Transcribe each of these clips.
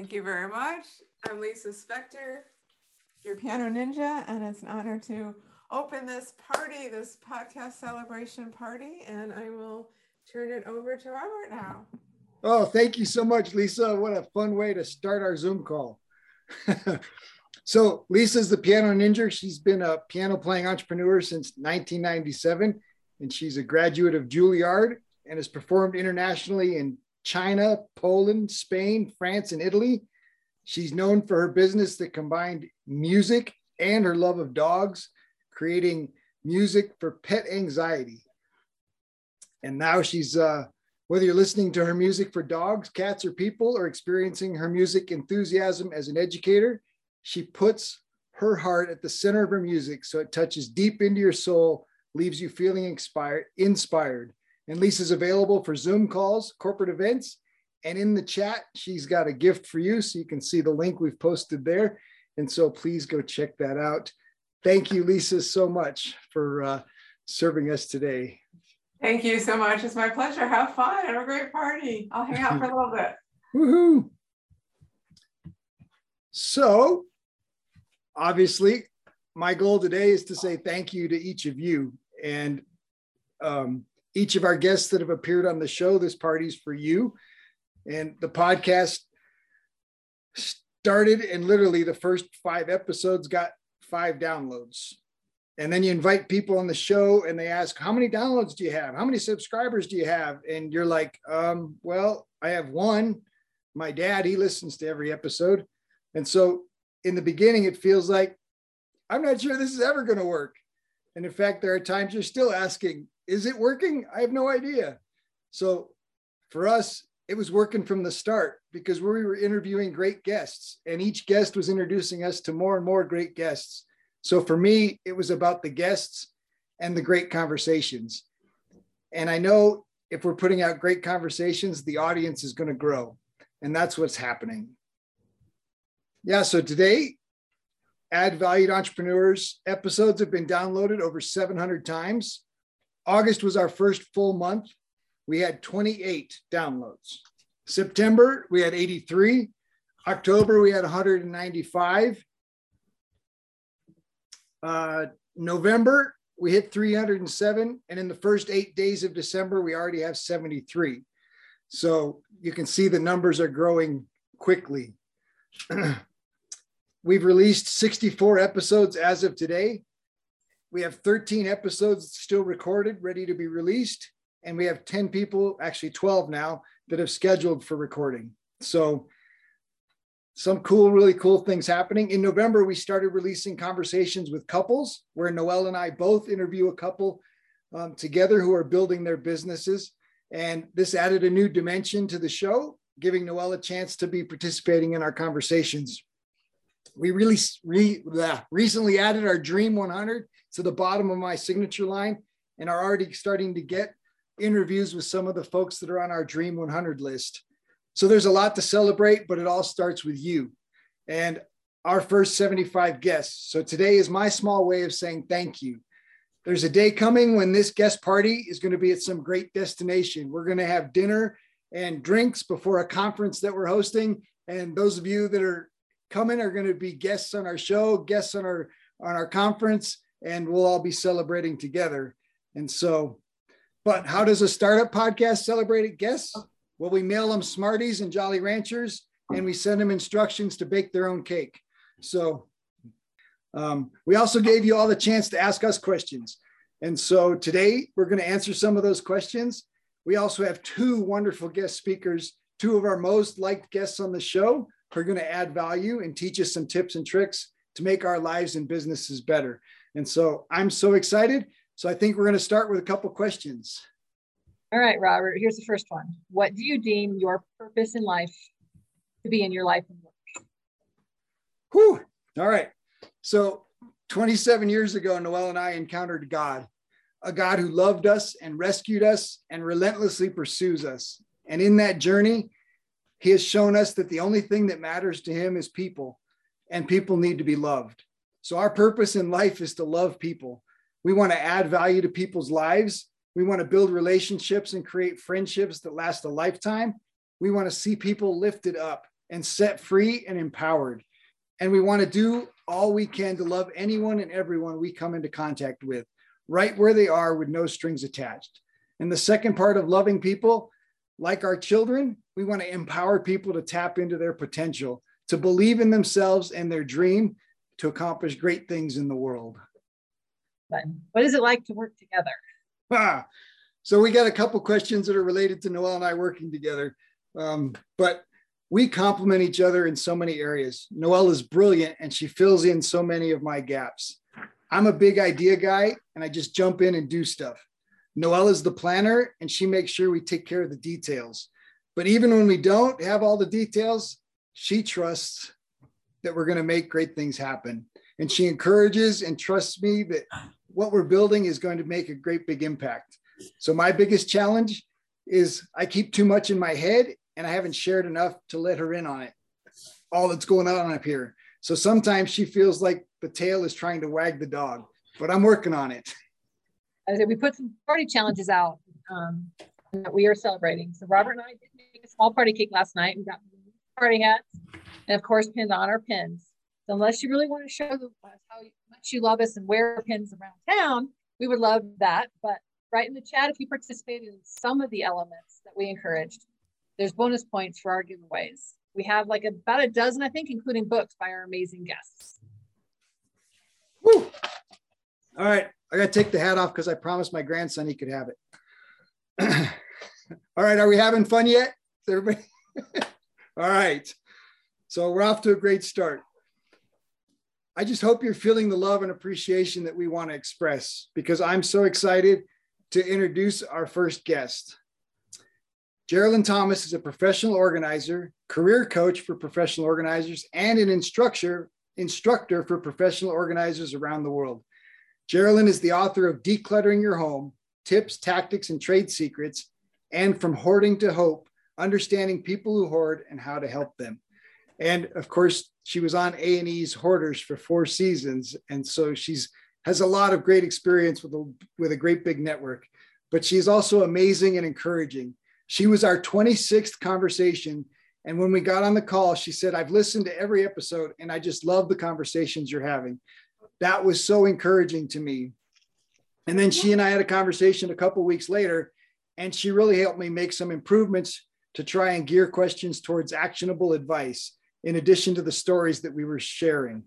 Thank you very much. I'm Lisa Spector, your piano ninja, and it's an honor to open this party, this podcast celebration party. And I will turn it over to Robert now. Oh, thank you so much, Lisa. What a fun way to start our Zoom call. so, Lisa's the piano ninja. She's been a piano playing entrepreneur since 1997, and she's a graduate of Juilliard and has performed internationally in China, Poland, Spain, France, and Italy. She's known for her business that combined music and her love of dogs, creating music for pet anxiety. And now she's, uh, whether you're listening to her music for dogs, cats, or people, or experiencing her music enthusiasm as an educator, she puts her heart at the center of her music so it touches deep into your soul, leaves you feeling inspired, inspired. And Lisa's available for Zoom calls, corporate events, and in the chat, she's got a gift for you. So you can see the link we've posted there. And so please go check that out. Thank you, Lisa, so much for uh, serving us today. Thank you so much. It's my pleasure. Have fun. Have a great party. I'll hang out for a little bit. Woohoo! So, obviously, my goal today is to say thank you to each of you. And um, each of our guests that have appeared on the show. This party's for you. And the podcast started, and literally the first five episodes got five downloads. And then you invite people on the show and they ask, How many downloads do you have? How many subscribers do you have? And you're like, um, Well, I have one. My dad, he listens to every episode. And so in the beginning, it feels like, I'm not sure this is ever going to work. And in fact, there are times you're still asking, is it working? I have no idea. So for us, it was working from the start because we were interviewing great guests and each guest was introducing us to more and more great guests. So for me, it was about the guests and the great conversations. And I know if we're putting out great conversations, the audience is going to grow. And that's what's happening. Yeah. So today, Add Valued Entrepreneurs episodes have been downloaded over 700 times. August was our first full month. We had 28 downloads. September, we had 83. October, we had 195. Uh, November, we hit 307. And in the first eight days of December, we already have 73. So you can see the numbers are growing quickly. We've released 64 episodes as of today. We have 13 episodes still recorded, ready to be released. And we have 10 people, actually 12 now, that have scheduled for recording. So some cool, really cool things happening. In November, we started releasing conversations with couples where Noel and I both interview a couple um, together who are building their businesses. And this added a new dimension to the show, giving Noel a chance to be participating in our conversations. We really re, recently added our Dream 100 to the bottom of my signature line and are already starting to get interviews with some of the folks that are on our Dream 100 list. So there's a lot to celebrate, but it all starts with you and our first 75 guests. So today is my small way of saying thank you. There's a day coming when this guest party is going to be at some great destination. We're going to have dinner and drinks before a conference that we're hosting. And those of you that are coming are going to be guests on our show, guests on our on our conference, and we'll all be celebrating together. And so, but how does a startup podcast celebrate guests? Well, we mail them Smarties and Jolly Ranchers, and we send them instructions to bake their own cake. So um, we also gave you all the chance to ask us questions. And so today we're going to answer some of those questions. We also have two wonderful guest speakers, two of our most liked guests on the show who are going to add value and teach us some tips and tricks to make our lives and businesses better. And so I'm so excited. So I think we're going to start with a couple questions. All right, Robert, here's the first one. What do you deem your purpose in life to be in your life and work? Whew. All right. So 27 years ago, Noelle and I encountered God, a God who loved us and rescued us and relentlessly pursues us. And in that journey, he has shown us that the only thing that matters to him is people, and people need to be loved. So, our purpose in life is to love people. We want to add value to people's lives we want to build relationships and create friendships that last a lifetime. We want to see people lifted up and set free and empowered. And we want to do all we can to love anyone and everyone we come into contact with, right where they are with no strings attached. And the second part of loving people, like our children, we want to empower people to tap into their potential, to believe in themselves and their dream to accomplish great things in the world. But What is it like to work together? so we got a couple questions that are related to Noel and I working together. Um, but we complement each other in so many areas. Noel is brilliant and she fills in so many of my gaps. I'm a big idea guy and I just jump in and do stuff. Noel is the planner and she makes sure we take care of the details. But even when we don't have all the details, she trusts that we're going to make great things happen. And she encourages and trusts me that what we're building is going to make a great big impact. So my biggest challenge is I keep too much in my head and I haven't shared enough to let her in on it. All that's going on up here. So sometimes she feels like the tail is trying to wag the dog, but I'm working on it. I said we put some party challenges out um, that we are celebrating. So Robert and I did make a small party cake last night. We got party hats and of course pins on our pins. So unless you really want to show us how much you love us and wear pins around town, we would love that. But write in the chat if you participated in some of the elements that we encouraged. There's bonus points for our giveaways. We have like about a dozen, I think, including books by our amazing guests. Woo. All right. I got to take the hat off because I promised my grandson he could have it. All right. Are we having fun yet? everybody? All right. So we're off to a great start. I just hope you're feeling the love and appreciation that we want to express because I'm so excited to introduce our first guest. Geraldine Thomas is a professional organizer, career coach for professional organizers, and an instructor, instructor for professional organizers around the world. Geraldine is the author of Decluttering Your Home, Tips, Tactics, and Trade Secrets, and From Hoarding to Hope, Understanding People Who Hoard and How to Help Them. And of course, she was on A&E's Hoarders for four seasons. And so she's has a lot of great experience with a, with a great big network, but she's also amazing and encouraging. She was our 26th conversation. And when we got on the call, she said, I've listened to every episode and I just love the conversations you're having. That was so encouraging to me. And then she and I had a conversation a couple weeks later, and she really helped me make some improvements to try and gear questions towards actionable advice, in addition to the stories that we were sharing.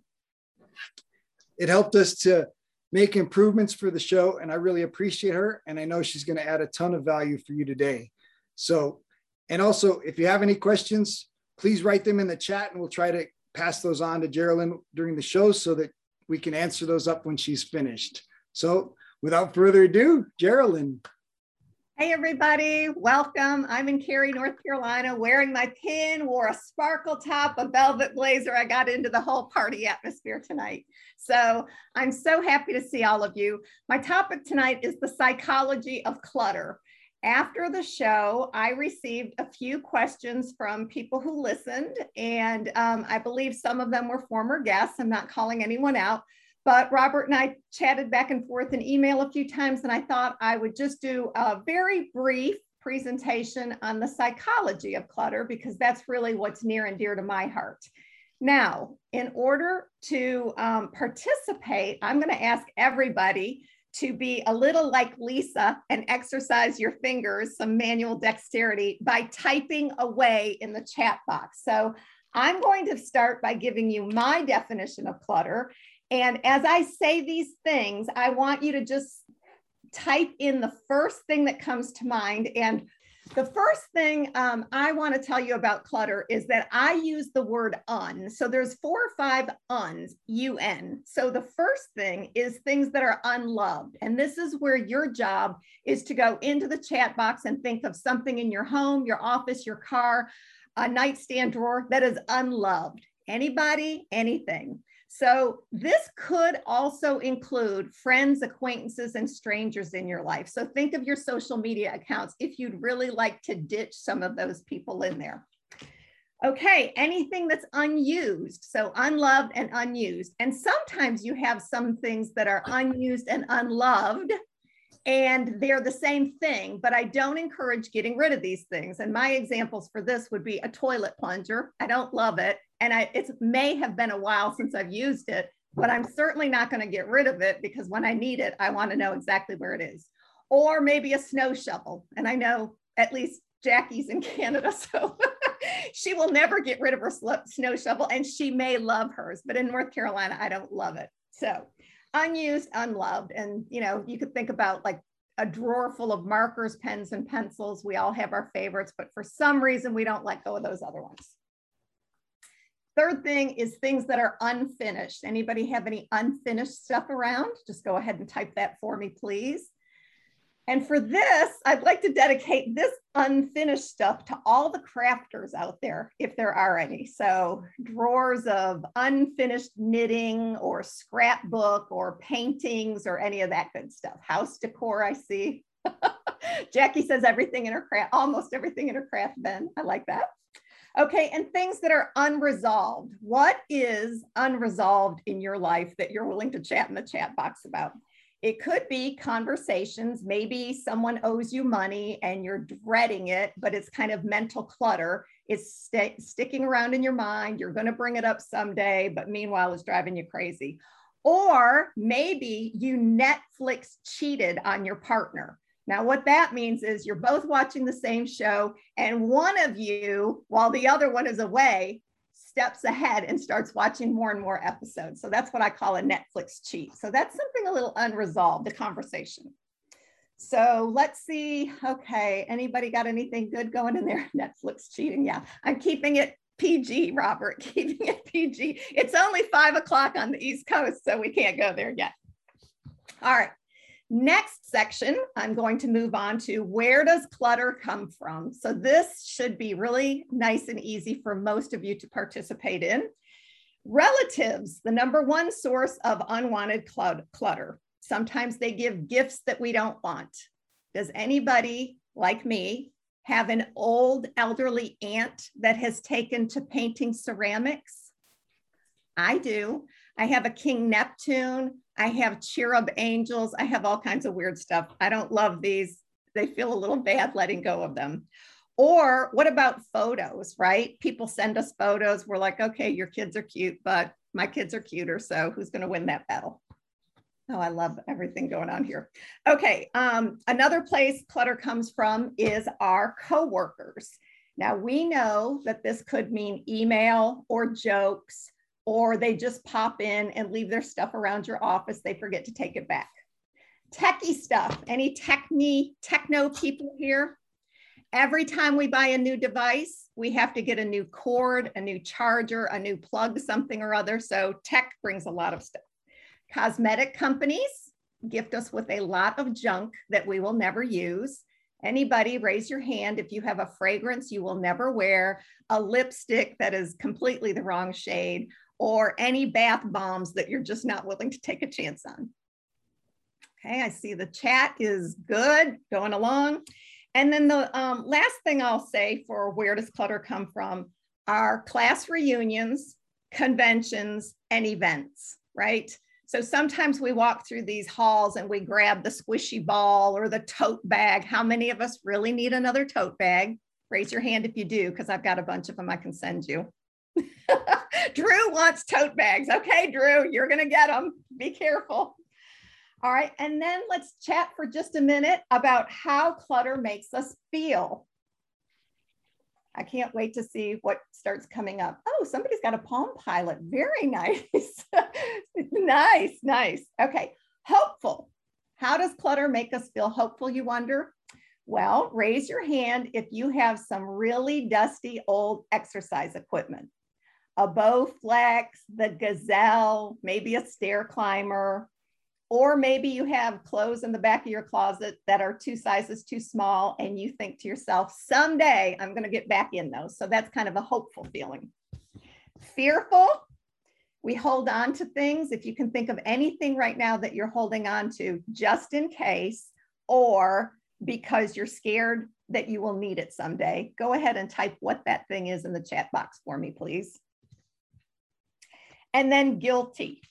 It helped us to make improvements for the show, and I really appreciate her. And I know she's going to add a ton of value for you today. So, and also, if you have any questions, please write them in the chat, and we'll try to pass those on to Geraldine during the show so that we can answer those up when she's finished. So, without further ado, Geraldine. Hey everybody, welcome. I'm in Cary, North Carolina, wearing my pin, wore a sparkle top, a velvet blazer. I got into the whole party atmosphere tonight. So I'm so happy to see all of you. My topic tonight is the psychology of clutter. After the show, I received a few questions from people who listened, and um, I believe some of them were former guests. I'm not calling anyone out, but Robert and I chatted back and forth in email a few times, and I thought I would just do a very brief presentation on the psychology of clutter because that's really what's near and dear to my heart. Now, in order to um, participate, I'm going to ask everybody to be a little like Lisa and exercise your fingers, some manual dexterity by typing away in the chat box. So I'm going to start by giving you my definition of clutter. And as I say these things, I want you to just type in the first thing that comes to mind. And the first thing um, I want to tell you about clutter is that I use the word un. So there's four or five uns, un. So the first thing is things that are unloved. And this is where your job is to go into the chat box and think of something in your home, your office, your car, a nightstand drawer that is unloved. Anybody, anything. So, this could also include friends, acquaintances, and strangers in your life. So, think of your social media accounts if you'd really like to ditch some of those people in there. Okay, anything that's unused, so unloved and unused. And sometimes you have some things that are unused and unloved, and they're the same thing, but I don't encourage getting rid of these things. And my examples for this would be a toilet plunger. I don't love it and I it may have been a while since I've used it, but I'm certainly not going to get rid of it because when I need it, I want to know exactly where it is. Or maybe a snow shovel. And I know at least Jackie's in Canada, so she will never get rid of her snow shovel and she may love hers, but in North Carolina, I don't love it. So unused, unloved. And, you know, you could think about like a drawer full of markers, pens, and pencils. We all have our favorites, but for some reason, we don't let go of those other ones. Third thing is things that are unfinished. Anybody have any unfinished stuff around? Just go ahead and type that for me, please. And for this, I'd like to dedicate this unfinished stuff to all the crafters out there, if there are any. So drawers of unfinished knitting or scrapbook or paintings or any of that good stuff. House decor, I see. Jackie says everything in her craft, almost everything in her craft bin. I like that. Okay, and things that are unresolved. What is unresolved in your life that you're willing to chat in the chat box about? It could be conversations. Maybe someone owes you money and you're dreading it, but it's kind of mental clutter. It's st- sticking around in your mind. You're going to bring it up someday, but meanwhile, it's driving you crazy. Or maybe you Netflix cheated on your partner. Now, what that means is you're both watching the same show, and one of you, while the other one is away, steps ahead and starts watching more and more episodes. So that's what I call a Netflix cheat. So that's something a little unresolved, the conversation. So let's see. Okay, anybody got anything good going in there? Netflix cheating. Yeah, I'm keeping it PG, Robert, keeping it PG. It's only five o'clock on the East Coast, so we can't go there yet. All right. Next section, I'm going to move on to where does clutter come from? So this should be really nice and easy for most of you to participate in. Relatives, the number one source of unwanted clutter. Sometimes they give gifts that we don't want. Does anybody like me have an old elderly aunt that has taken to painting ceramics? I do. I have a King Neptune. I have cherub angels. I have all kinds of weird stuff. I don't love these. They feel a little bad letting go of them. Or what about photos, right? People send us photos. We're like, okay, your kids are cute, but my kids are cuter. So who's going to win that battle? Oh, I love everything going on here. Okay, um, another place clutter comes from is our coworkers. Now we know that this could mean email or jokes, or they just pop in and leave their stuff around your office. They forget to take it back. Techie stuff. Any techni techno people here? Every time we buy a new device, we have to get a new cord, a new charger, a new plug, something or other. So tech brings a lot of stuff. Cosmetic companies gift us with a lot of junk that we will never use. Anybody raise your hand if you have a fragrance you will never wear, a lipstick that is completely the wrong shade, or any bath bombs that you're just not willing to take a chance on. Okay, I see the chat is good, going along. And then the um, last thing I'll say for where does clutter come from are class reunions, conventions, and events, right? So sometimes we walk through these halls and we grab the squishy ball or the tote bag. How many of us really need another tote bag? Raise your hand if you do, because I've got a bunch of them I can send you. Drew wants tote bags. Okay, Drew, you're going to get them. Be careful. All right, and then let's chat for just a minute about how clutter makes us feel. I can't wait to see what starts coming up. Oh, somebody's got a Palm Pilot. Very nice. nice, nice. Okay, hopeful. How does clutter make us feel hopeful, you wonder? Well, raise your hand if you have some really dusty old exercise equipment. A Bowflex, the Gazelle, maybe a stair climber, or maybe you have clothes in the back of your closet that are two sizes too small, and you think to yourself, someday I'm going to get back in those. So that's kind of a hopeful feeling. Fearful, we hold on to things. If you can think of anything right now that you're holding on to just in case, or because you're scared that you will need it someday, go ahead and type what that thing is in the chat box for me, please. And then guilty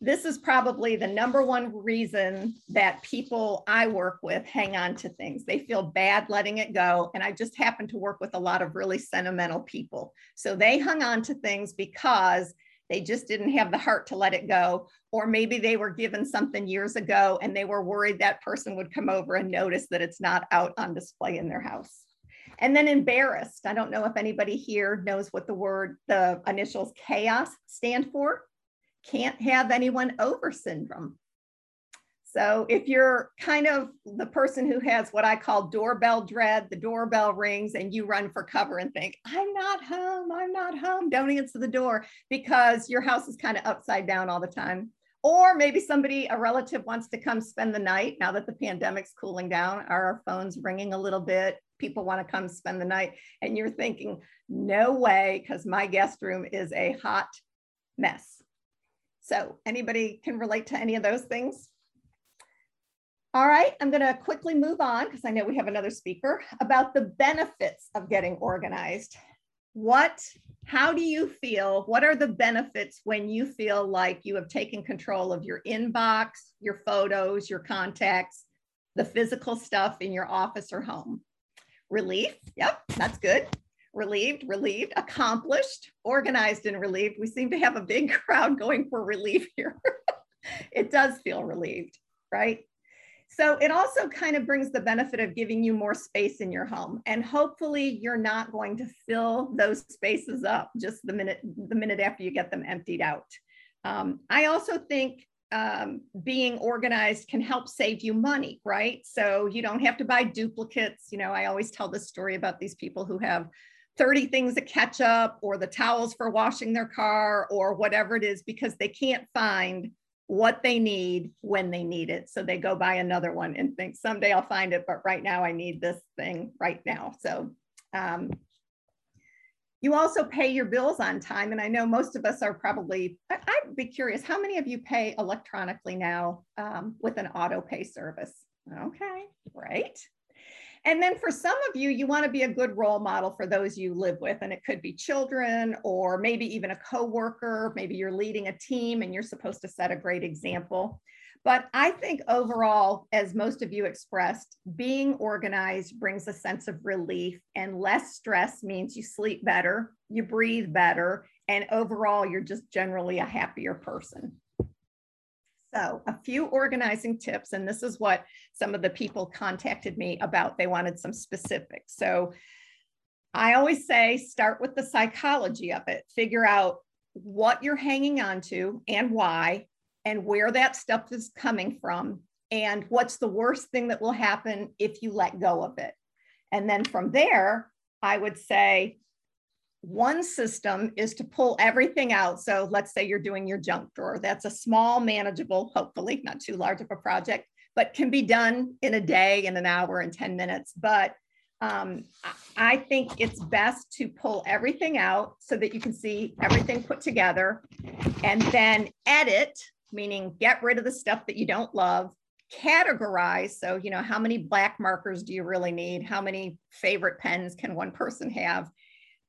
this is probably the number one reason that people I work with hang on to things. They feel bad letting it go. And I just happen to work with a lot of really sentimental people. So they hung on to things because they just didn't have the heart to let it go. Or maybe they were given something years ago and they were worried that person would come over and notice that it's not out on display in their house. And then embarrassed. I don't know if anybody here knows what the word, the initials chaos stand for can't have anyone over syndrome. So if you're kind of the person who has what I call doorbell dread, the doorbell rings and you run for cover and think, I'm not home, I'm not home, don't answer the door because your house is kind of upside down all the time. Or maybe somebody, a relative wants to come spend the night now that the pandemic's cooling down, are our phones ringing a little bit? People want to come spend the night. And you're thinking, no way, because my guest room is a hot mess. So anybody can relate to any of those things? All right, I'm gonna quickly move on because I know we have another speaker about the benefits of getting organized. What, how do you feel? What are the benefits when you feel like you have taken control of your inbox, your photos, your contacts, the physical stuff in your office or home? Relief, yep, that's good relieved, relieved, accomplished, organized, and relieved. We seem to have a big crowd going for relief here. it does feel relieved, right? So it also kind of brings the benefit of giving you more space in your home. And hopefully you're not going to fill those spaces up just the minute, the minute after you get them emptied out. Um, I also think um, being organized can help save you money, right? So you don't have to buy duplicates. You know, I always tell this story about these people who have 30 things to catch up or the towels for washing their car or whatever it is because they can't find what they need when they need it. So they go buy another one and think someday I'll find it, but right now I need this thing right now. So um, you also pay your bills on time. And I know most of us are probably, I, would be curious, how many of you pay electronically now um, with an auto pay service? Okay, right. And then for some of you, you want to be a good role model for those you live with. And it could be children or maybe even a coworker. Maybe you're leading a team and you're supposed to set a great example. But I think overall, as most of you expressed, being organized brings a sense of relief and less stress means you sleep better, you breathe better, and overall, you're just generally a happier person. So, a few organizing tips, and this is what some of the people contacted me about. They wanted some specifics. So, I always say start with the psychology of it, figure out what you're hanging on to and why, and where that stuff is coming from, and what's the worst thing that will happen if you let go of it. And then from there, I would say one system is to pull everything out. So let's say you're doing your junk drawer. That's a small, manageable, hopefully not too large of a project, but can be done in a day, in an hour, in 10 minutes. But um, I think it's best to pull everything out so that you can see everything put together and then edit, meaning get rid of the stuff that you don't love, categorize. So, you know, how many black markers do you really need? How many favorite pens can one person have?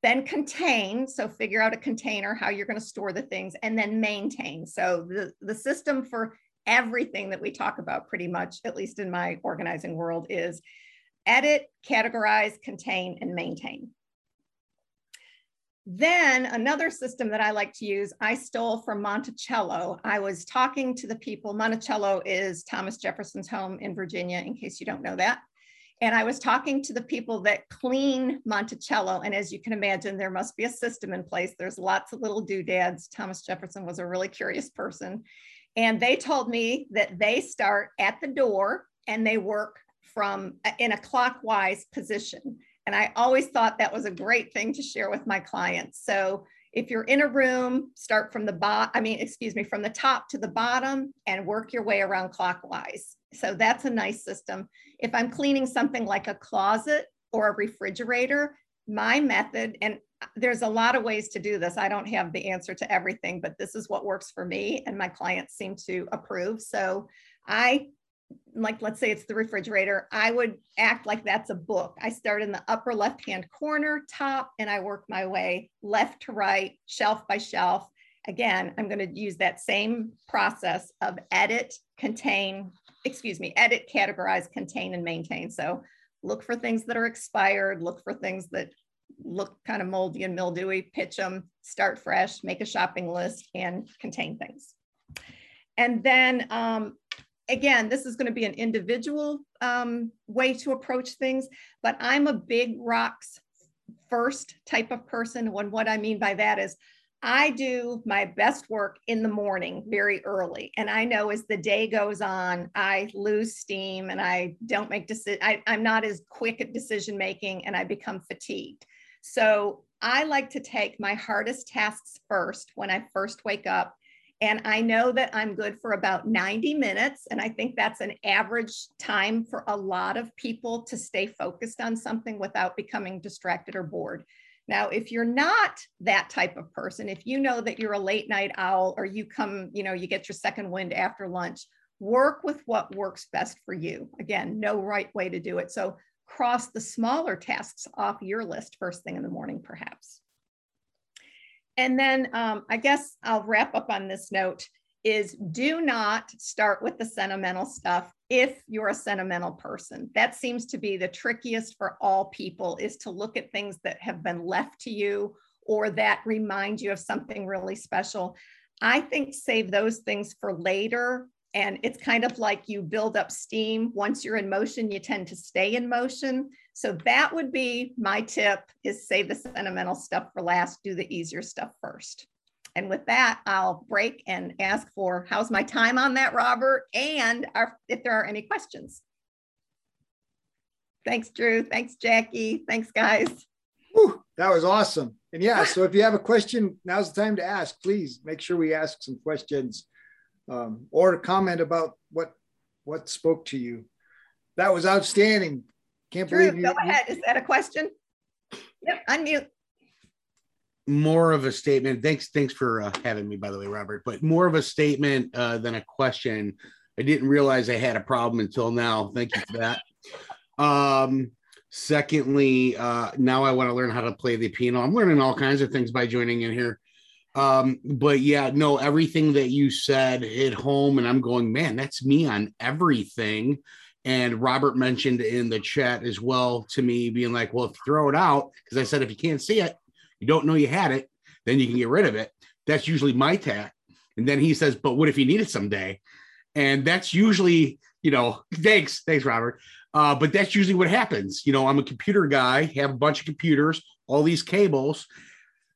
Then contain. So, figure out a container, how you're going to store the things, and then maintain. So, the, the system for everything that we talk about, pretty much, at least in my organizing world, is edit, categorize, contain, and maintain. Then another system that I like to use, I stole from Monticello. I was talking to the people. Monticello is Thomas Jefferson's home in Virginia, in case you don't know that. And I was talking to the people that clean Monticello. And as you can imagine, there must be a system in place. There's lots of little doodads. Thomas Jefferson was a really curious person. And they told me that they start at the door and they work from in a clockwise position. And I always thought that was a great thing to share with my clients. So if you're in a room, start from the bottom, I mean, excuse me, from the top to the bottom and work your way around clockwise. So that's a nice system. If I'm cleaning something like a closet or a refrigerator, my method, and there's a lot of ways to do this. I don't have the answer to everything, but this is what works for me, and my clients seem to approve. So I like let's say it's the refrigerator, I would act like that's a book. I start in the upper left hand corner, top, and I work my way left to right, shelf by shelf. Again, I'm going to use that same process of edit, contain, excuse me, edit, categorize, contain, and maintain. So look for things that are expired, look for things that look kind of moldy and mildewy, pitch them, start fresh, make a shopping list, and contain things. And then um, again, this is going to be an individual um, way to approach things, but I'm a big rocks first type of person. When what I mean by that is I do my best work in the morning very early. And I know as the day goes on, I lose steam and I don't make decisions. I'm not as quick at decision making and I become fatigued. So I like to take my hardest tasks first when I first wake up and I know that I'm good for about 90 minutes. And I think that's an average time for a lot of people to stay focused on something without becoming distracted or bored. Now, if you're not that type of person, if you know that you're a late night owl or you come, you know, you get your second wind after lunch, work with what works best for you. Again, no right way to do it. So cross the smaller tasks off your list first thing in the morning, perhaps. And then um, I guess I'll wrap up on this note is do not start with the sentimental stuff if you're a sentimental person. That seems to be the trickiest for all people is to look at things that have been left to you or that remind you of something really special. I think save those things for later and it's kind of like you build up steam. Once you're in motion, you tend to stay in motion. So that would be my tip is save the sentimental stuff for last, do the easier stuff first. And with that, I'll break and ask for how's my time on that, Robert? And are, if there are any questions. Thanks, Drew. Thanks, Jackie. Thanks, guys. Whew, that was awesome. And yeah, so if you have a question, now's the time to ask. Please make sure we ask some questions um, or comment about what what spoke to you. That was outstanding. Can't Drew, believe you. Go ahead. Is that a question? Yep, unmute. More of a statement. Thanks, thanks for uh, having me, by the way, Robert. But more of a statement uh, than a question. I didn't realize I had a problem until now. Thank you for that. Um, secondly, uh, now I want to learn how to play the piano. I'm learning all kinds of things by joining in here. Um, but yeah, no, everything that you said hit home, and I'm going, man, that's me on everything. And Robert mentioned in the chat as well to me, being like, well, if you throw it out, because I said, if you can't see it, you don't know you had it, then you can get rid of it. That's usually my tack. And then he says, but what if you need it someday? And that's usually, you know, thanks, thanks, Robert. Uh, but that's usually what happens. You know, I'm a computer guy, have a bunch of computers, all these cables.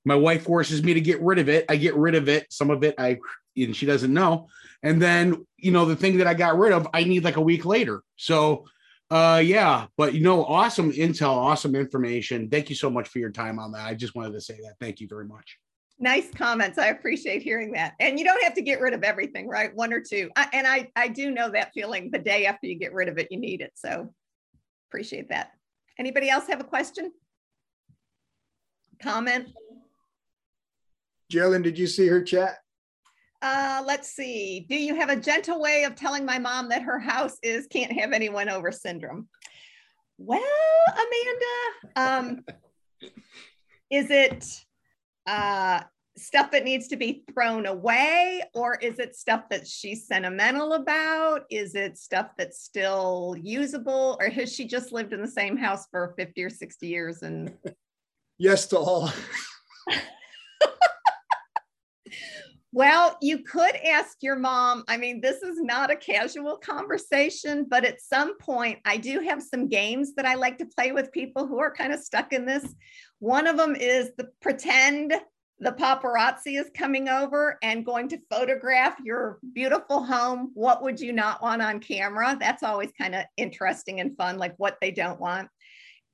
My wife forces me to get rid of it. I get rid of it. Some of it I and she doesn't know. And then, you know, the thing that I got rid of, I need like a week later. So uh yeah, but you know, awesome intel, awesome information. Thank you so much for your time on that. I just wanted to say that. Thank you very much. Nice comments. I appreciate hearing that. And you don't have to get rid of everything, right? One or two. I, and I, I do know that feeling the day after you get rid of it, you need it. So appreciate that. Anybody else have a question? Comment? Geraldine, did you see her chat? Uh, let's see. Do you have a gentle way of telling my mom that her house is can't have anyone over syndrome? Well, Amanda, um, is it uh, stuff that needs to be thrown away or is it stuff that she's sentimental about is it stuff that's still usable or has she just lived in the same house for 50 or 60 years and yes to all well you could ask your mom i mean this is not a casual conversation but at some point i do have some games that i like to play with people who are kind of stuck in this one of them is the pretend the paparazzi is coming over and going to photograph your beautiful home. What would you not want on camera? That's always kind of interesting and fun, like what they don't want.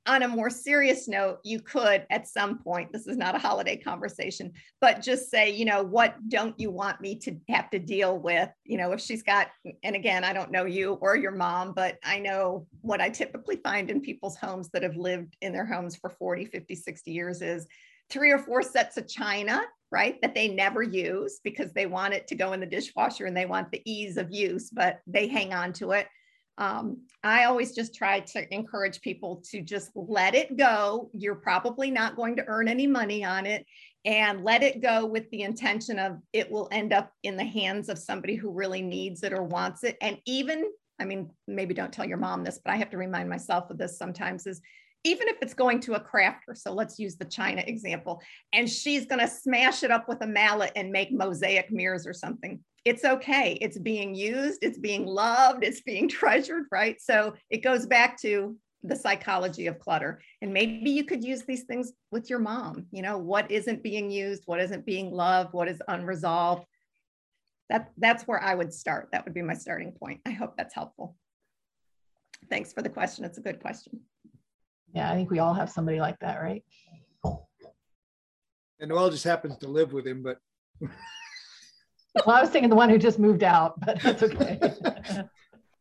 On a more serious note, you could at some point, this is not a holiday conversation, but just say, you know, what don't you want me to have to deal with? You know, if she's got, and again, I don't know you or your mom, but I know what I typically find in people's homes that have lived in their homes for 40, 50, 60 years is three or four sets of china, right? That they never use because they want it to go in the dishwasher and they want the ease of use, but they hang on to it. Um, I always just try to encourage people to just let it go. You're probably not going to earn any money on it and let it go with the intention of it will end up in the hands of somebody who really needs it or wants it. And even, I mean, maybe don't tell your mom this, but I have to remind myself of this sometimes is even if it's going to a crafter, so let's use the China example, and she's going to smash it up with a mallet and make mosaic mirrors or something. It's okay. It's being used, it's being loved, it's being treasured, right? So it goes back to the psychology of clutter. And maybe you could use these things with your mom. You know, what isn't being used, what isn't being loved, what is unresolved. That, that's where I would start. That would be my starting point. I hope that's helpful. Thanks for the question. It's a good question. Yeah, I think we all have somebody like that, right? And Noel just happens to live with him, but. well, I was thinking the one who just moved out, but that's okay.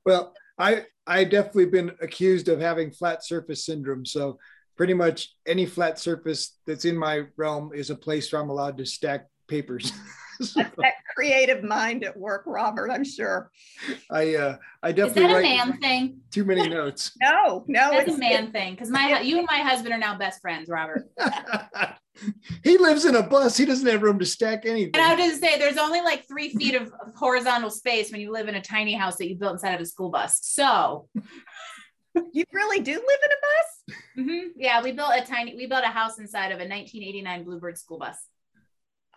well, I I definitely been accused of having flat surface syndrome. So pretty much any flat surface that's in my realm is a place where I'm allowed to stack papers. so, that creative mind at work, Robert. I'm sure. I uh, I definitely. Is that a man thing? Too many notes. no, no, it's a man thing because my you and my husband are now best friends, Robert. he lives in a bus. He doesn't have room to stack anything. And I would just say there's only like three feet of, of horizontal space when you live in a tiny house that you built inside of a school bus. So you really do live in a bus? Mm-hmm. Yeah, we built a tiny, we built a house inside of a 1989 Bluebird school bus.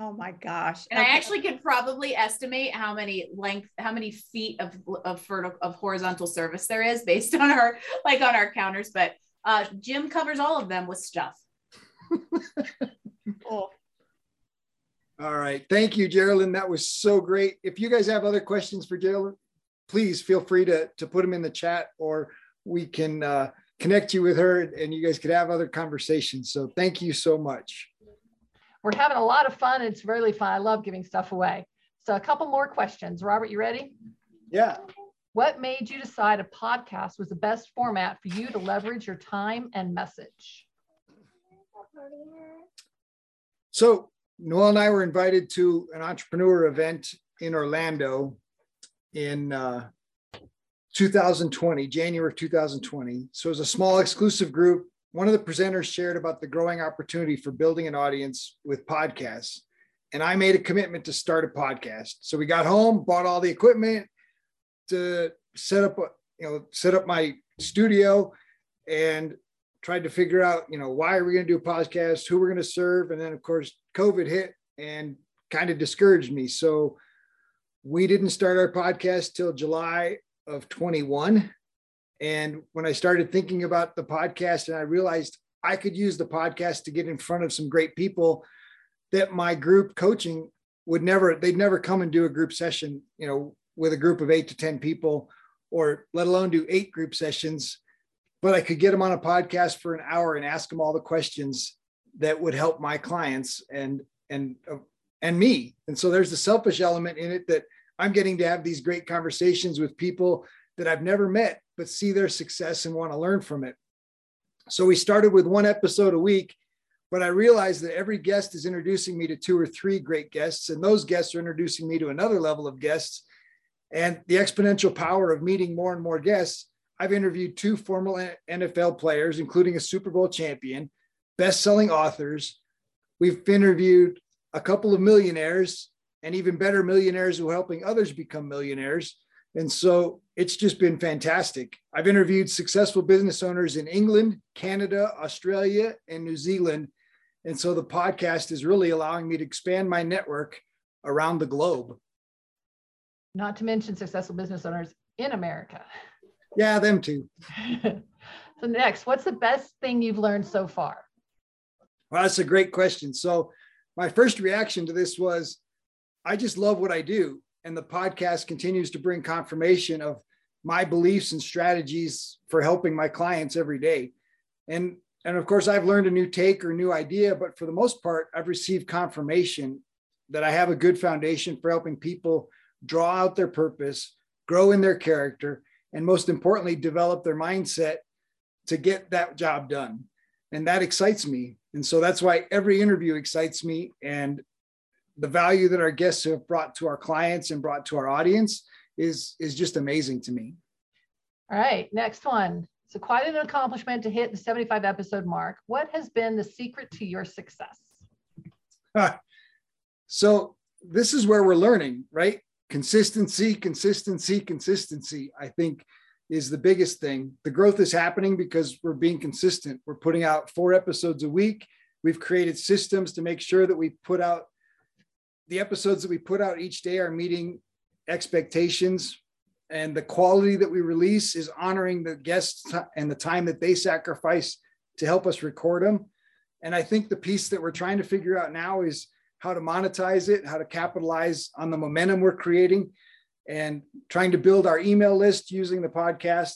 Oh my gosh. And okay. I actually could probably estimate how many length, how many feet of of vertical of horizontal service there is based on our like on our counters. But uh Jim covers all of them with stuff. cool. All right. Thank you, Geraldine. That was so great. If you guys have other questions for Geraldine, please feel free to, to put them in the chat or we can uh, connect you with her and you guys could have other conversations. So thank you so much we're having a lot of fun. It's really fun. I love giving stuff away. So a couple more questions. Robert, you ready? Yeah. What made you decide a podcast was the best format for you to leverage your time and message? So Noel and I were invited to an entrepreneur event in Orlando in uh, 2020, January 2020. So it was a small exclusive group one of the presenters shared about the growing opportunity for building an audience with podcasts. And I made a commitment to start a podcast. So we got home, bought all the equipment to set up, you know, set up my studio and tried to figure out, you know, why are we going to do a podcast, who we're going to serve. And then, of course, COVID hit and kind of discouraged me. So we didn't start our podcast till July of 21 And when I started thinking about the podcast and I realized I could use the podcast to get in front of some great people that my group coaching would never, they'd never come and do a group session, you know, with a group of eight to 10 people, or let alone do eight group sessions. But I could get them on a podcast for an hour and ask them all the questions that would help my clients and, and, uh, and me. And so there's the selfish element in it that I'm getting to have these great conversations with people that I've never met, but see their success and want to learn from it. So we started with one episode a week, but I realized that every guest is introducing me to two or three great guests, and those guests are introducing me to another level of guests. And the exponential power of meeting more and more guests, I've interviewed two former NFL players, including a Super Bowl champion, best selling authors. We've interviewed a couple of millionaires and even better millionaires who are helping others become millionaires. And so it's just been fantastic. I've interviewed successful business owners in England, Canada, Australia, and New Zealand. And so the podcast is really allowing me to expand my network around the globe. Not to mention successful business owners in America. Yeah, them too. so, next, what's the best thing you've learned so far? Well, that's a great question. So, my first reaction to this was I just love what I do and the podcast continues to bring confirmation of my beliefs and strategies for helping my clients every day. And and of course i've learned a new take or new idea but for the most part i've received confirmation that i have a good foundation for helping people draw out their purpose grow in their character and most importantly develop their mindset to get that job done. And that excites me. And so that's why every interview excites me. And the value that our guests have brought to our clients and brought to our audience is is just amazing to me. All right, next one. So quite an accomplishment to hit the 75 episode mark. What has been the secret to your success? so this is where we're learning, right? Consistency, consistency, consistency. I think is the biggest thing. The growth is happening because we're being consistent. We're putting out four episodes a week. We've created systems to make sure that we put out the episodes that we put out each day are meeting expectations and the quality that we release is honoring the guests and the time that they sacrifice to help us record them and i think the piece that we're trying to figure out now is how to monetize it how to capitalize on the momentum we're creating and trying to build our email list using the podcast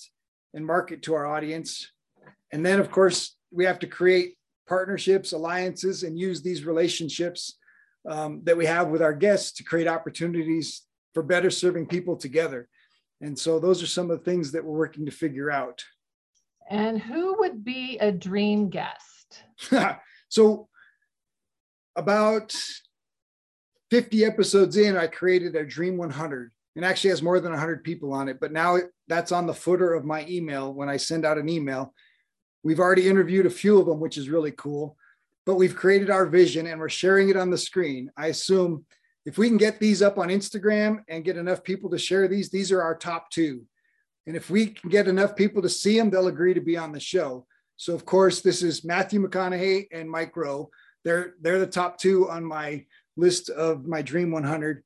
and market to our audience. And then of course we have to create partnerships alliances and use these relationships um, that we have with our guests to create opportunities for better serving people together. And so those are some of the things that we're working to figure out. And who would be a dream guest? so about 50 episodes in, I created a Dream 100 and actually has more than 100 people on it. But now that's on the footer of my email when I send out an email. We've already interviewed a few of them, which is really cool but we've created our vision and we're sharing it on the screen. I assume if we can get these up on Instagram and get enough people to share these, these are our top two. And if we can get enough people to see them, they'll agree to be on the show. So of course, this is Matthew McConaughey and Mike Rowe. They're they're the top two on my list of my Dream 100.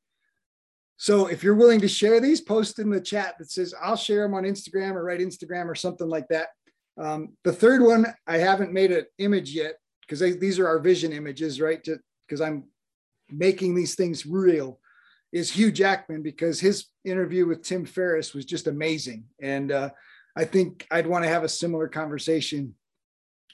So if you're willing to share these, post in the chat that says I'll share them on Instagram or write Instagram or something like that. Um, the third one, I haven't made an image yet, because these are our vision images, right? Because I'm making these things real. Is Hugh Jackman because his interview with Tim Ferriss was just amazing, and uh, I think I'd want to have a similar conversation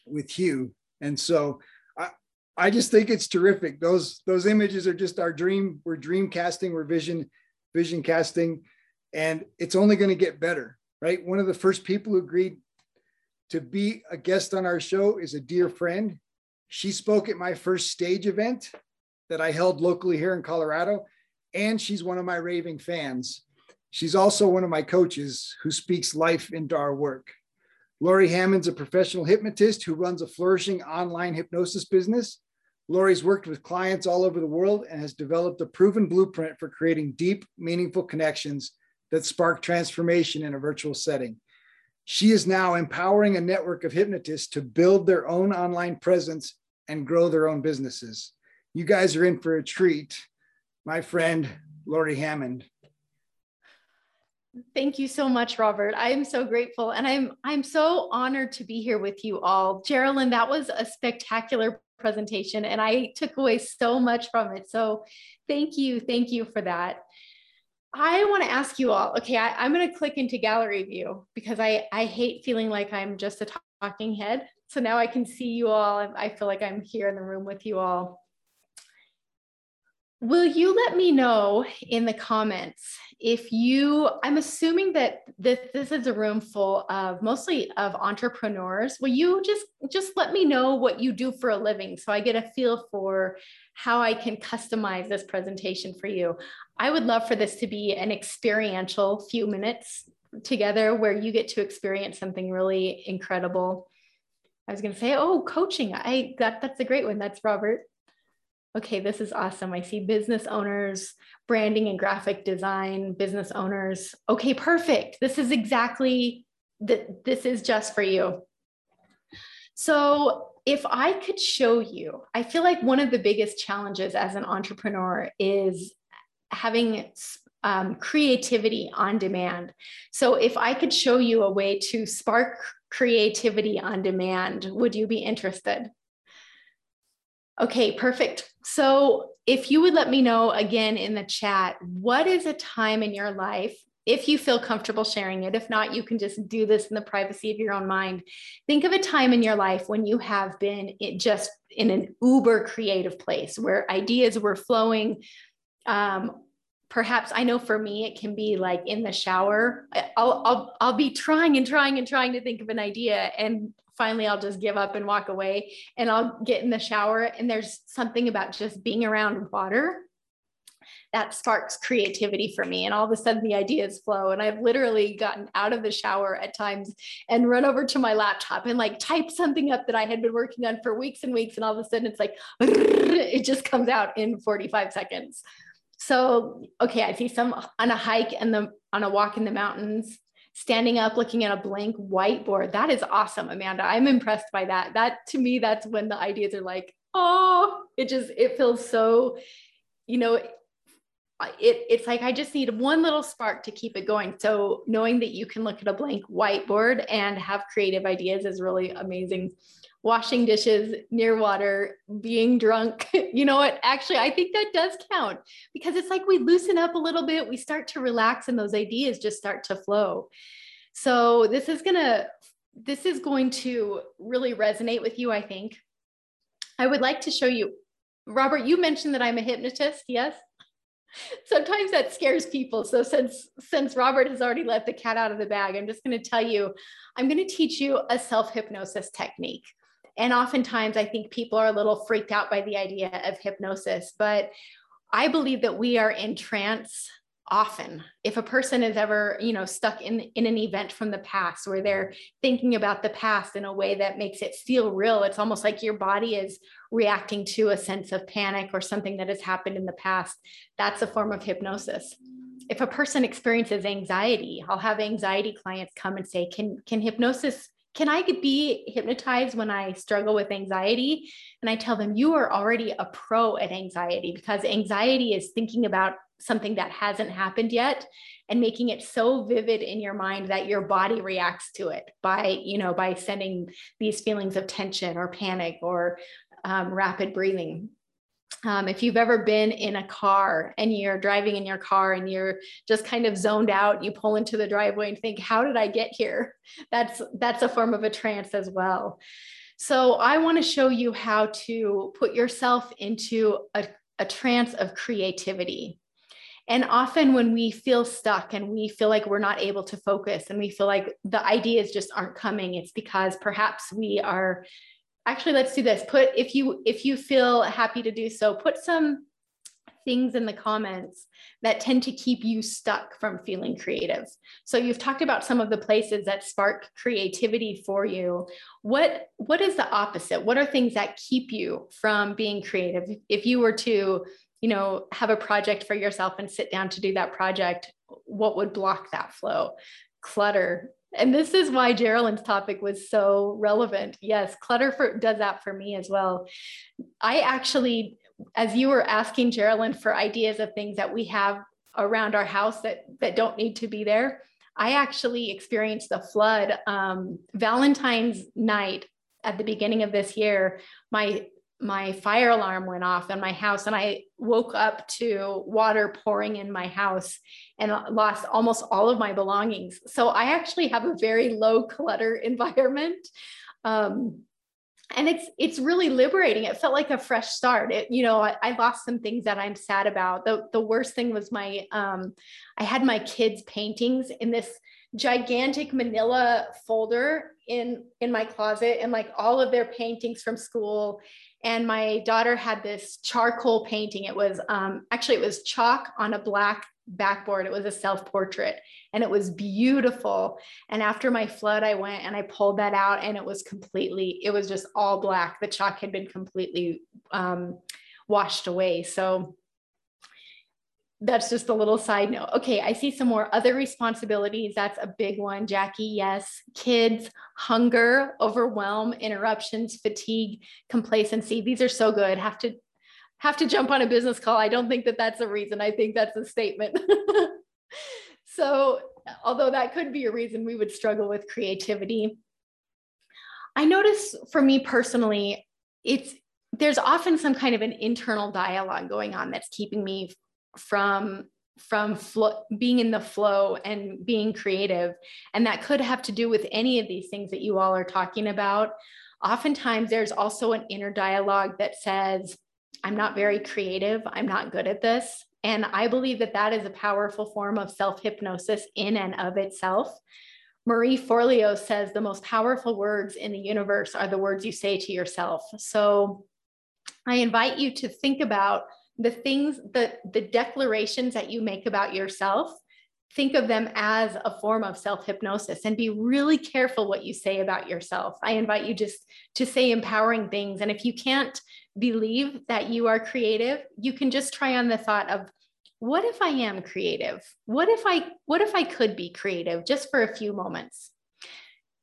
with Hugh. And so I, I just think it's terrific. Those those images are just our dream. We're dream casting. We're vision vision casting, and it's only going to get better, right? One of the first people who agreed to be a guest on our show is a dear friend she spoke at my first stage event that I held locally here in Colorado, and she's one of my raving fans. She's also one of my coaches who speaks life into our work. Lori Hammond's a professional hypnotist who runs a flourishing online hypnosis business. Lori's worked with clients all over the world and has developed a proven blueprint for creating deep, meaningful connections that spark transformation in a virtual setting. She is now empowering a network of hypnotists to build their own online presence and grow their own businesses. You guys are in for a treat. My friend, Lori Hammond. Thank you so much, Robert. I am so grateful and I'm I'm so honored to be here with you all. Geraldine, that was a spectacular presentation and I took away so much from it. So thank you. Thank you for that. I want to ask you all, okay, I, am going to click into gallery view because I, I hate feeling like I'm just a talking head. So now I can see you all. I feel like I'm here in the room with you all. Will you let me know in the comments if you, I'm assuming that this, this is a room full of mostly of entrepreneurs. Will you just, just let me know what you do for a living so I get a feel for how I can customize this presentation for you. I would love for this to be an experiential few minutes together where you get to experience something really incredible. I was going to say, oh, coaching. I that that's a great one. That's Robert okay, this is awesome. I see business owners, branding and graphic design, business owners. Okay, perfect. This is exactly that this is just for you. So, if I could show you, I feel like one of the biggest challenges as an entrepreneur is having um, creativity on demand. So, if I could show you a way to spark creativity on demand, would you be interested? Okay, perfect. So, if you would let me know again in the chat, what is a time in your life, if you feel comfortable sharing it? If not, you can just do this in the privacy of your own mind. Think of a time in your life when you have been just in an uber creative place where ideas were flowing. Um, perhaps I know for me, it can be like in the shower. I'll, I'll, I'll be trying and trying and trying to think of an idea. And finally I'll just give up and walk away and I'll get in the shower. And there's something about just being around water that sparks creativity for me. And all of a sudden the ideas flow. And I've literally gotten out of the shower at times and run over to my laptop and like type something up that I had been working on for weeks and weeks. And all of a sudden it's like, it just comes out in 45 seconds. So, okay, I see some on a hike and the on a walk in the mountains standing up looking at a blank whiteboard. That is awesome amanda. I'm impressed by that. That to me that's when the ideas are like oh it just it feels so you know it, it's like I just need one little spark to keep it going. So knowing that you can look at a blank whiteboard and have creative ideas is really amazing. Washing dishes near water, being drunk, you know what? Actually, I think that does count because it's like we loosen up a little bit, we start to relax, and those ideas just start to flow. So this is gonna, this is going to really resonate with you, I think. I would like to show you, Robert, you mentioned that I'm a hypnotist, yes? Sometimes that scares people. So since since Robert has already let the cat out of the bag, I'm just going to tell you, I'm going to teach you a self-hypnosis technique. And oftentimes I think people are a little freaked out by the idea of hypnosis, but I believe that we are in trance often if a person is ever you know stuck in in an event from the past where they're thinking about the past in a way that makes it feel real it's almost like your body is reacting to a sense of panic or something that has happened in the past that's a form of hypnosis if a person experiences anxiety i'll have anxiety clients come and say can can hypnosis can I be hypnotized when I struggle with anxiety? And I tell them, you are already a pro at anxiety because anxiety is thinking about something that hasn't happened yet and making it so vivid in your mind that your body reacts to it by you know by sending these feelings of tension or panic or um, rapid breathing. Um, if you've ever been in a car and you're driving in your car and you're just kind of zoned out you pull into the driveway and think how did i get here? That's that's a form of a trance as well. So i want to show you how to put yourself into a, a trance of creativity and often when we feel stuck and we feel like we're not able to focus and we feel like the ideas just aren't coming, it's because perhaps we are actually let's do this. Put if you if you feel happy to do so, put some things in the comments that tend to keep you stuck from feeling creative. So you've talked about some of the places that spark creativity for you. What what is the opposite? What are things that keep you from being creative? If you were to you know, have a project for yourself and sit down to do that project, what would block that flow? Clutter. And this is why Geraldine's topic was so relevant. Yes, clutter for, does that for me as well. I actually, as you were asking Geraldine for ideas of things that we have around our house that that don't need to be there. I actually experienced the flood um, Valentine's night at the beginning of this year. My my fire alarm went off in my house and I woke up to water pouring in my house and lost almost all of my belongings. So I actually have a very low clutter environment. Um, and it's it's really liberating it felt like a fresh start it you know I, I, lost some things that i'm sad about the the worst thing was my um i had my kids paintings in this gigantic manila folder in in my closet and like all of their paintings from school and my daughter had this charcoal painting it was um actually it was chalk on a black backboard. It was a self portrait and it was beautiful. And after my flood, I went and I pulled that out and it was completely, it was just all black. The chalk had been completely um, washed away. So that's just a little side note. Okay, I see some more other responsibilities. That's a big one, Jackie. Yes. Kids, hunger, overwhelm, interruptions, fatigue, complacency. These are so good. Have to have to jump on a business call. I don't think that that's a reason. I think that's a statement. so, although that could be a reason we would struggle with creativity, I notice for me personally, it's there's often some kind of an internal dialogue going on that's keeping me from from flo- being in the flow and being creative and that could have to do with any of these things that you all are talking about oftentimes there's also an inner dialogue that says I'm not very creative. I'm not good at this. And I believe that that is a powerful form of self hypnosis in and of itself. Marie Forleo says the most powerful words in the universe are the words you say to yourself. So I invite you to think about the things that the declarations that you make about yourself think of them as a form of self hypnosis and be really careful what you say about yourself. I invite you just to say empowering things. And if you can't believe that you are creative, you can just try on the thought of, what if I am creative? What if I what if I could be creative just for a few moments?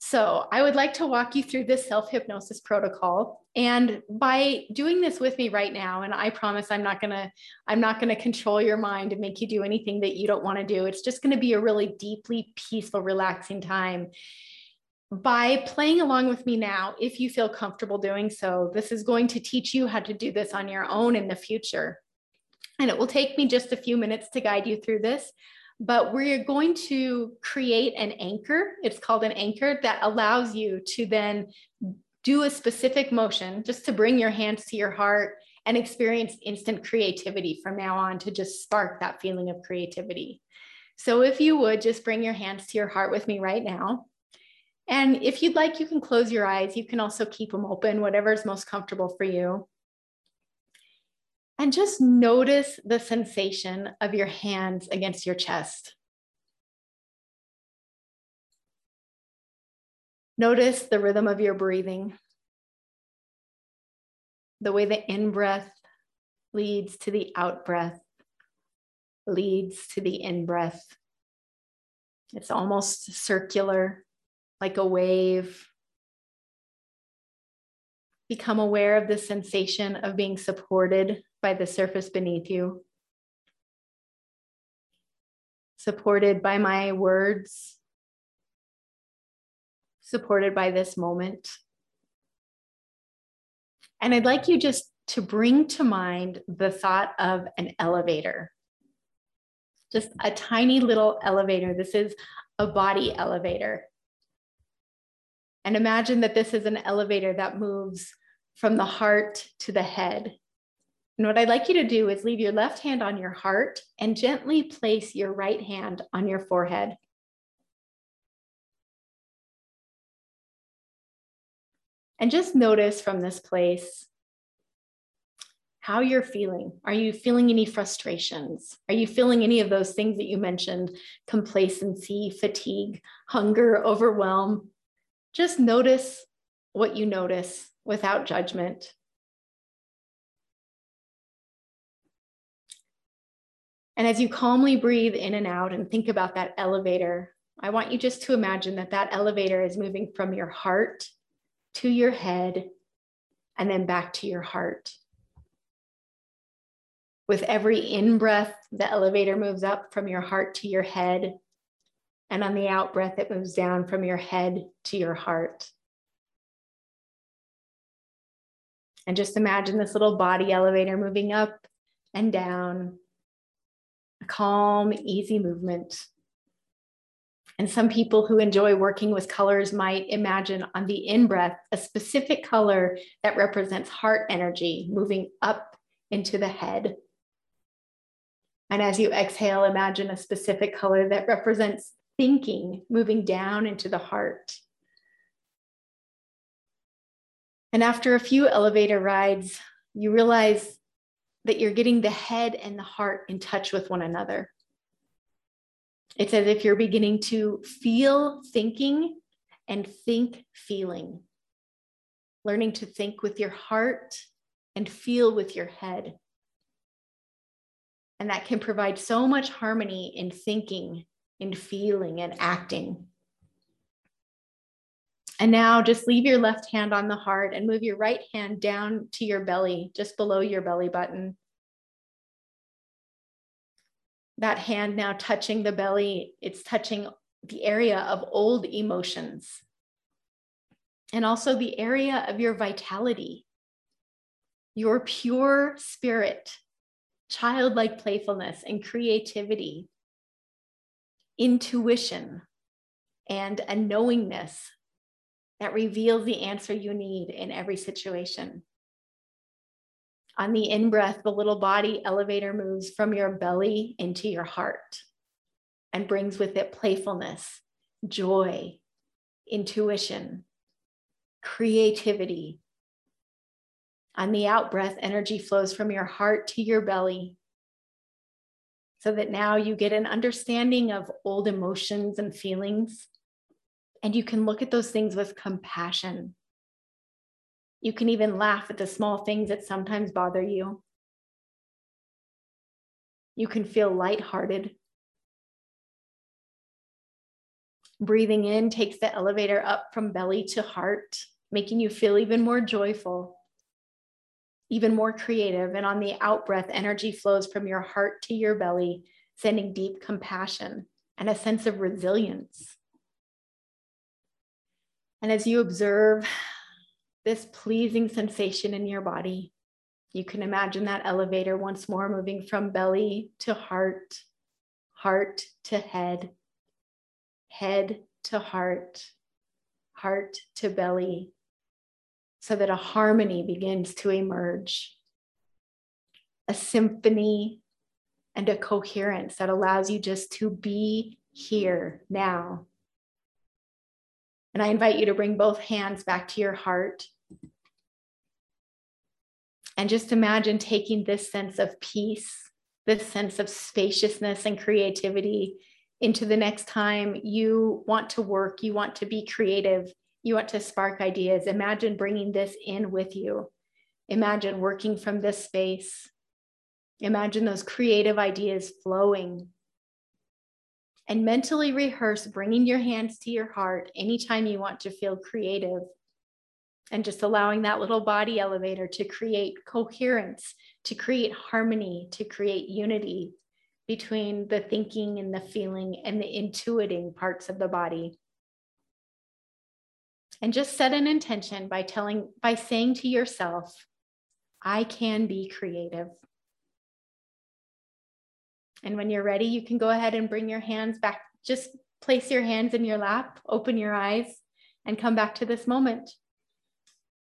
So, I would like to walk you through this self hypnosis protocol and by doing this with me right now and I promise I'm not to I'm not to control your mind and make you do anything that you don't want to do. It's just to be a really deeply peaceful relaxing time by playing along with me now, if you feel comfortable doing so, this is going to teach you how to do this on your own in the future. And it will take me just a few minutes to guide you through this, but we're going to create an anchor. It's called an anchor that allows you to then do a specific motion just to bring your hands to your heart and experience instant creativity from now on to just spark that feeling of creativity. So if you would just bring your hands to your heart with me right now. And if you'd like, you can close your eyes. You can also keep them open, whatever is most comfortable for you. And just notice the sensation of your hands against your chest. Notice the rhythm of your breathing, the way the in breath leads to the out breath, leads to the in breath. It's almost circular like a wave. Become aware of the sensation of being supported by the surface beneath you, supported by my words, supported by this moment. And I'd like you just to bring to mind the thought of an elevator, just a tiny little elevator. This is a body elevator. And imagine that this is an elevator that moves from the heart to the head. And what I'd like you to do is leave your left hand on your heart and gently place your right hand on your forehead. And just notice from this place how you're feeling. Are you feeling any frustrations? Are you feeling any of those things that you mentioned complacency, fatigue, hunger, overwhelm? Just notice what you notice without judgment. And as you calmly breathe in and out and think about that elevator, I want you just to imagine that that elevator is moving from your heart to your head and then back to your heart. With every in breath, the elevator moves up from your heart to your head. And on the out breath, it moves down from your head to your heart. And just imagine this little body elevator moving up and down, calm, easy movement. And some people who enjoy working with colors might imagine on the in breath a specific color that represents heart energy moving up into the head. And as you exhale, imagine a specific color that represents thinking moving down into the heart. And after a few elevator rides, you realize that you're getting the head and the heart in touch with one another. It's as if you're beginning to feel thinking and think feeling, learning to think with your heart and feel with your head. And that can provide so much harmony in thinking, in feeling, and acting. And now just leave your left hand on the heart and move your right hand down to your belly, just below your belly button. That hand now touching the belly, it's touching the area of old emotions and also the area of your vitality, your pure spirit, childlike playfulness and creativity, intuition, and a knowingness that reveals the answer you need in every situation. On the in breath, the little body elevator moves from your belly into your heart and brings with it playfulness, joy, intuition, creativity. On the out breath, energy flows from your heart to your belly so that now you get an understanding of old emotions and feelings and you can look at those things with compassion. You can even laugh at the small things that sometimes bother you. You can feel lighthearted. Breathing in takes the elevator up from belly to heart, making you feel even more joyful, even more creative. And on the out breath, energy flows from your heart to your belly, sending deep compassion and a sense of resilience. And as you observe this pleasing sensation in your body, you can imagine that elevator once more moving from belly to heart, heart to head, head to heart, heart to belly, so that a harmony begins to emerge, a symphony and a coherence that allows you just to be here now and I invite you to bring both hands back to your heart. And just imagine taking this sense of peace, this sense of spaciousness and creativity into the next time you want to work, you want to be creative, you want to spark ideas. Imagine bringing this in with you. Imagine working from this space. Imagine those creative ideas flowing and mentally rehearse bringing your hands to your heart anytime you want to feel creative and just allowing that little body elevator to create coherence, to create harmony, to create unity between the thinking and the feeling and the intuiting parts of the body. And just set an intention by telling, by saying to yourself, I can be creative. And when you're ready, you can go ahead and bring your hands back. Just place your hands in your lap, open your eyes, and come back to this moment.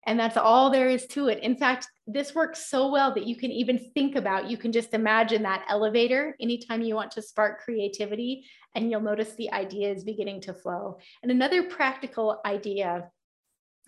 And that's all there is to it. In fact, this works so well that you can even think about, you can just imagine that elevator anytime you want to spark creativity, and you'll notice the ideas beginning to flow. And another practical idea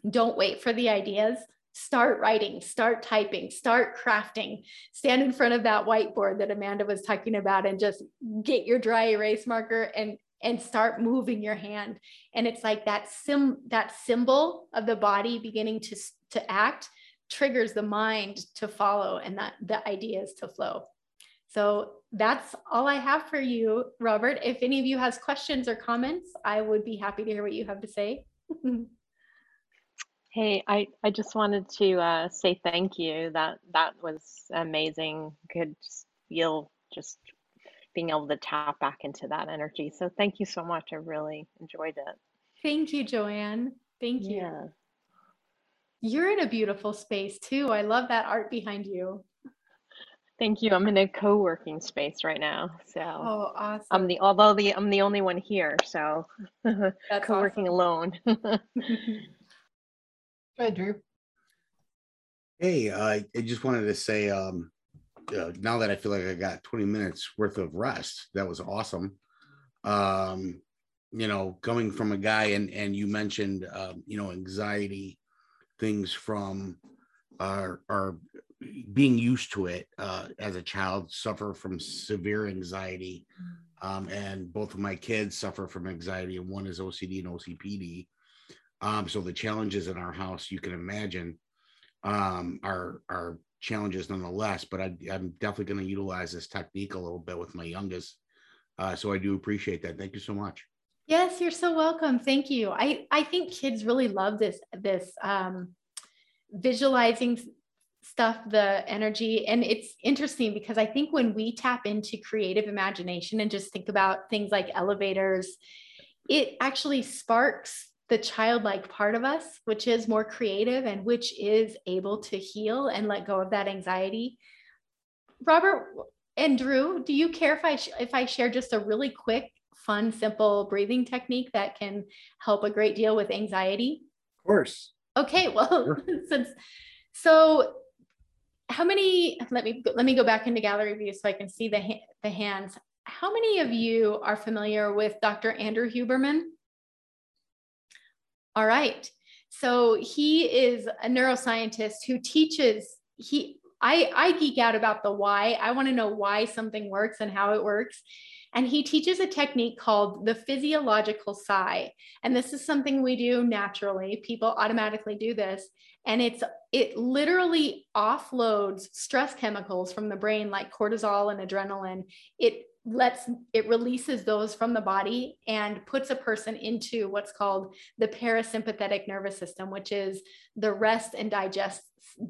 don't wait for the ideas start writing, start typing, start crafting, stand in front of that whiteboard that Amanda was talking about and just get your dry erase marker and and start moving your hand. And it's like that sim that symbol of the body beginning to to act triggers the mind to follow and that the ideas to flow. So that's all I have for you, Robert. If any of you has questions or comments, I would be happy to hear what you have to say. Hey, I, I just wanted to uh, say thank you. That that was amazing. Could just feel just being able to tap back into that energy. So thank you so much. I really enjoyed it. Thank you, Joanne. Thank you. Yeah. You're in a beautiful space too. I love that art behind you. Thank you. I'm in a co-working space right now. So Oh, awesome. I'm the although the I'm the only one here, so co-working alone. Ahead, Drew. Hey, uh, I just wanted to say, um, uh, now that I feel like I got 20 minutes worth of rest, that was awesome. Um, you know, coming from a guy and and you mentioned, um, you know, anxiety, things from our our being used to it uh, as a child, suffer from severe anxiety, um, and both of my kids suffer from anxiety, and one is OCD and OCPD. Um, so the challenges in our house, you can imagine, um, are are challenges nonetheless. But I, I'm definitely going to utilize this technique a little bit with my youngest. Uh, so I do appreciate that. Thank you so much. Yes, you're so welcome. Thank you. I I think kids really love this this um, visualizing stuff, the energy, and it's interesting because I think when we tap into creative imagination and just think about things like elevators, it actually sparks the childlike part of us, which is more creative and which is able to heal and let go of that anxiety. Robert and Drew, do you care if I sh- if I share just a really quick, fun, simple breathing technique that can help a great deal with anxiety? Of course. Okay, well, since so how many let me let me go back into gallery view so I can see the ha- the hands. How many of you are familiar with Dr. Andrew Huberman? All right. So he is a neuroscientist who teaches he I I geek out about the why. I want to know why something works and how it works. And he teaches a technique called the physiological sigh. And this is something we do naturally. People automatically do this. And it's it literally offloads stress chemicals from the brain like cortisol and adrenaline. It lets it releases those from the body and puts a person into what's called the parasympathetic nervous system, which is the rest and digest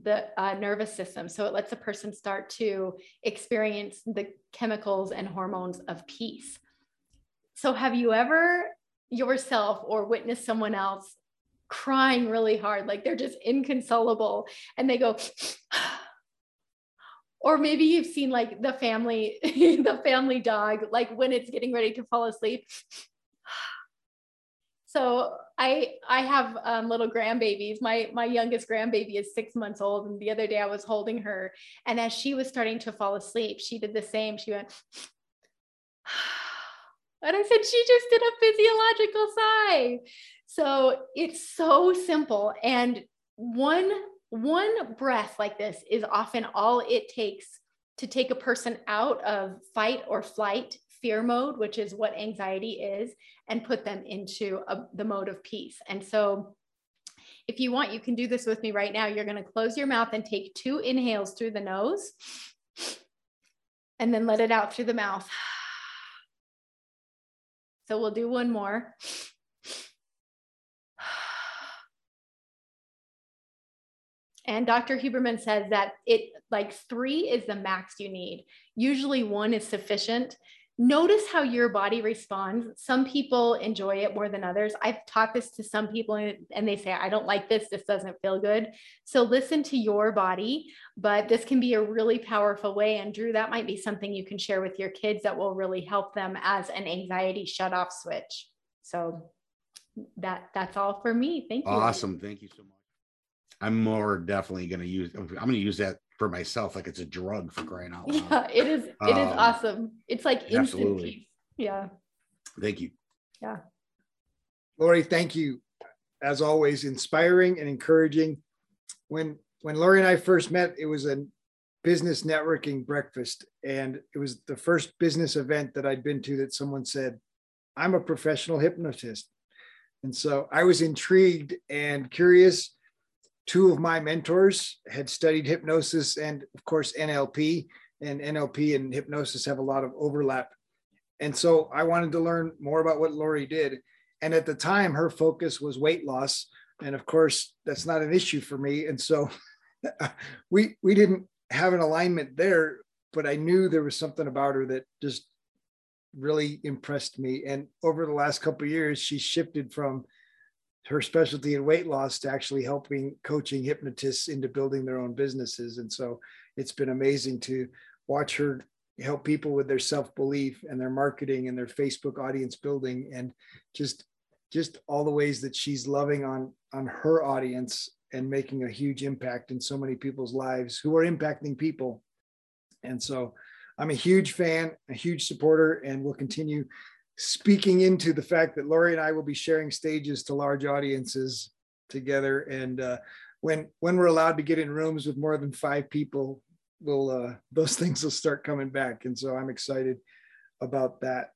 the uh, nervous system. So it lets a person start to experience the chemicals and hormones of peace. So, have you ever yourself or witnessed someone else crying really hard, like they're just inconsolable and they go, or maybe you've seen like the family, the family dog, like when it's getting ready to fall asleep. So I I have um, little grandbabies. My my youngest grandbaby is six months old, and the other day I was holding her, and as she was starting to fall asleep, she did the same. She went, and I said she just did a physiological sigh. So it's so simple, and one one breath like this is often all it takes to take a person out of fight or flight fear mode, which is what anxiety is, and put them into a, the mode of peace. And so, if you want, you can do this with me right now. You're going to close your mouth and take two inhales through the nose, and then let it out through the mouth. So, we'll do one more. And Dr. Huberman says that it like three is the max you need. Usually one is sufficient. Notice how your body responds. Some people enjoy it more than others. I've taught this to some people and they say, I don't like this. This doesn't feel good. So listen to your body, but this can be a really powerful way. And Drew, that might be something you can share with your kids that will really help them as an anxiety shut off switch. So that that's all for me. Thank you. Awesome. Thank you so much. I'm more definitely going to use. I'm going to use that for myself, like it's a drug for crying out loud. Yeah, it is. It is Um, awesome. It's like instant absolutely. peace. Yeah. Thank you. Yeah. Lori, thank you. As always, inspiring and encouraging. When when Lori and I first met, it was a business networking breakfast, and it was the first business event that I'd been to that someone said, "I'm a professional hypnotist," and so I was intrigued and curious. Two of my mentors had studied hypnosis and, of course, NLP, and NLP and hypnosis have a lot of overlap. And so I wanted to learn more about what Lori did. And at the time, her focus was weight loss, And of course, that's not an issue for me. And so we we didn't have an alignment there, but I knew there was something about her that just really impressed me. And over the last couple years, she shifted from her specialty in weight loss to actually helping coaching hypnotists into building their own businesses. And so it's been amazing to watch her help people with their self-belief and their marketing and their Facebook audience building and just just all the ways that she's loving on on her audience and making a huge impact in so many people's lives who are impacting people. And so I'm a huge fan, a huge supporter, and will continue speaking into the fact that Lori and I will be sharing stages to large audiences together. And uh, when when we're allowed to get in rooms with more than five people, will uh, those things will start coming back. And so I'm excited about that.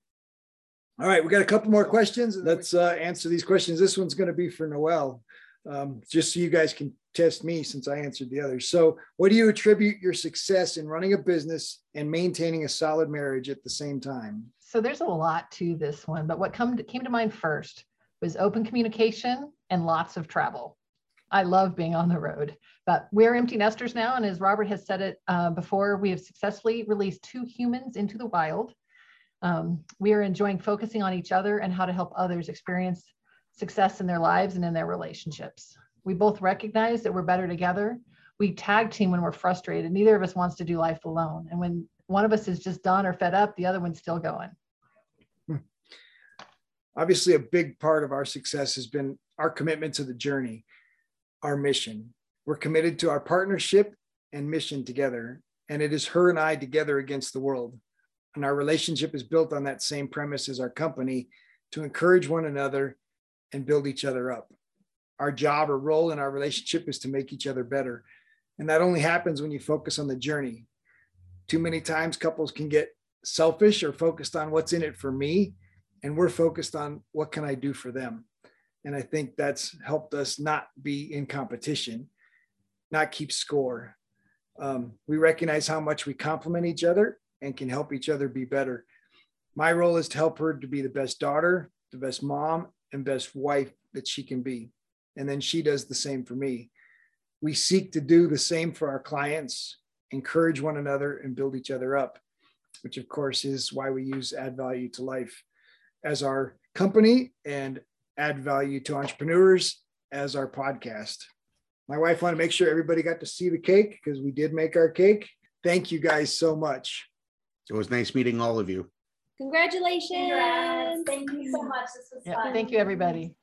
All right, we got a couple more questions. Let's uh, answer these questions. This one's going to be for Noel, um, just so you guys can test me since I answered the others. So, what do you attribute your success in running a business and maintaining a solid marriage at the same time? So there's a lot to this one, but what come to, came to mind first was open communication and lots of travel. I love being on the road, but we're empty nesters now. And as Robert has said it uh, before, we have successfully released two humans into the wild. Um, we are enjoying focusing on each other and how to help others experience success in their lives and in their relationships. We both recognize that we're better together. We tag team when we're frustrated. Neither of us wants to do life alone. And when one of us is just done or fed up, the other one's still going. Hmm. Obviously, a big part of our success has been our commitment to the journey, our mission. We're committed to our partnership and mission together. And it is her and I together against the world. And our relationship is built on that same premise as our company to encourage one another and build each other up. Our job or role in our relationship is to make each other better. And that only happens when you focus on the journey. Too many times couples can get selfish or focused on what's in it for me. And we're focused on what can I do for them. And I think that's helped us not be in competition, not keep score. Um, we recognize how much we complement each other and can help each other be better. My role is to help her to be the best daughter, the best mom, and best wife that she can be. And then she does the same for me. We seek to do the same for our clients, encourage one another, and build each other up, which of course is why we use Add Value to Life as our company and add value to entrepreneurs as our podcast. My wife wanted to make sure everybody got to see the cake because we did make our cake. Thank you guys so much. It was nice meeting all of you. Congratulations. Congrats. Thank you so much. This was Yeah, fun. thank you, everybody.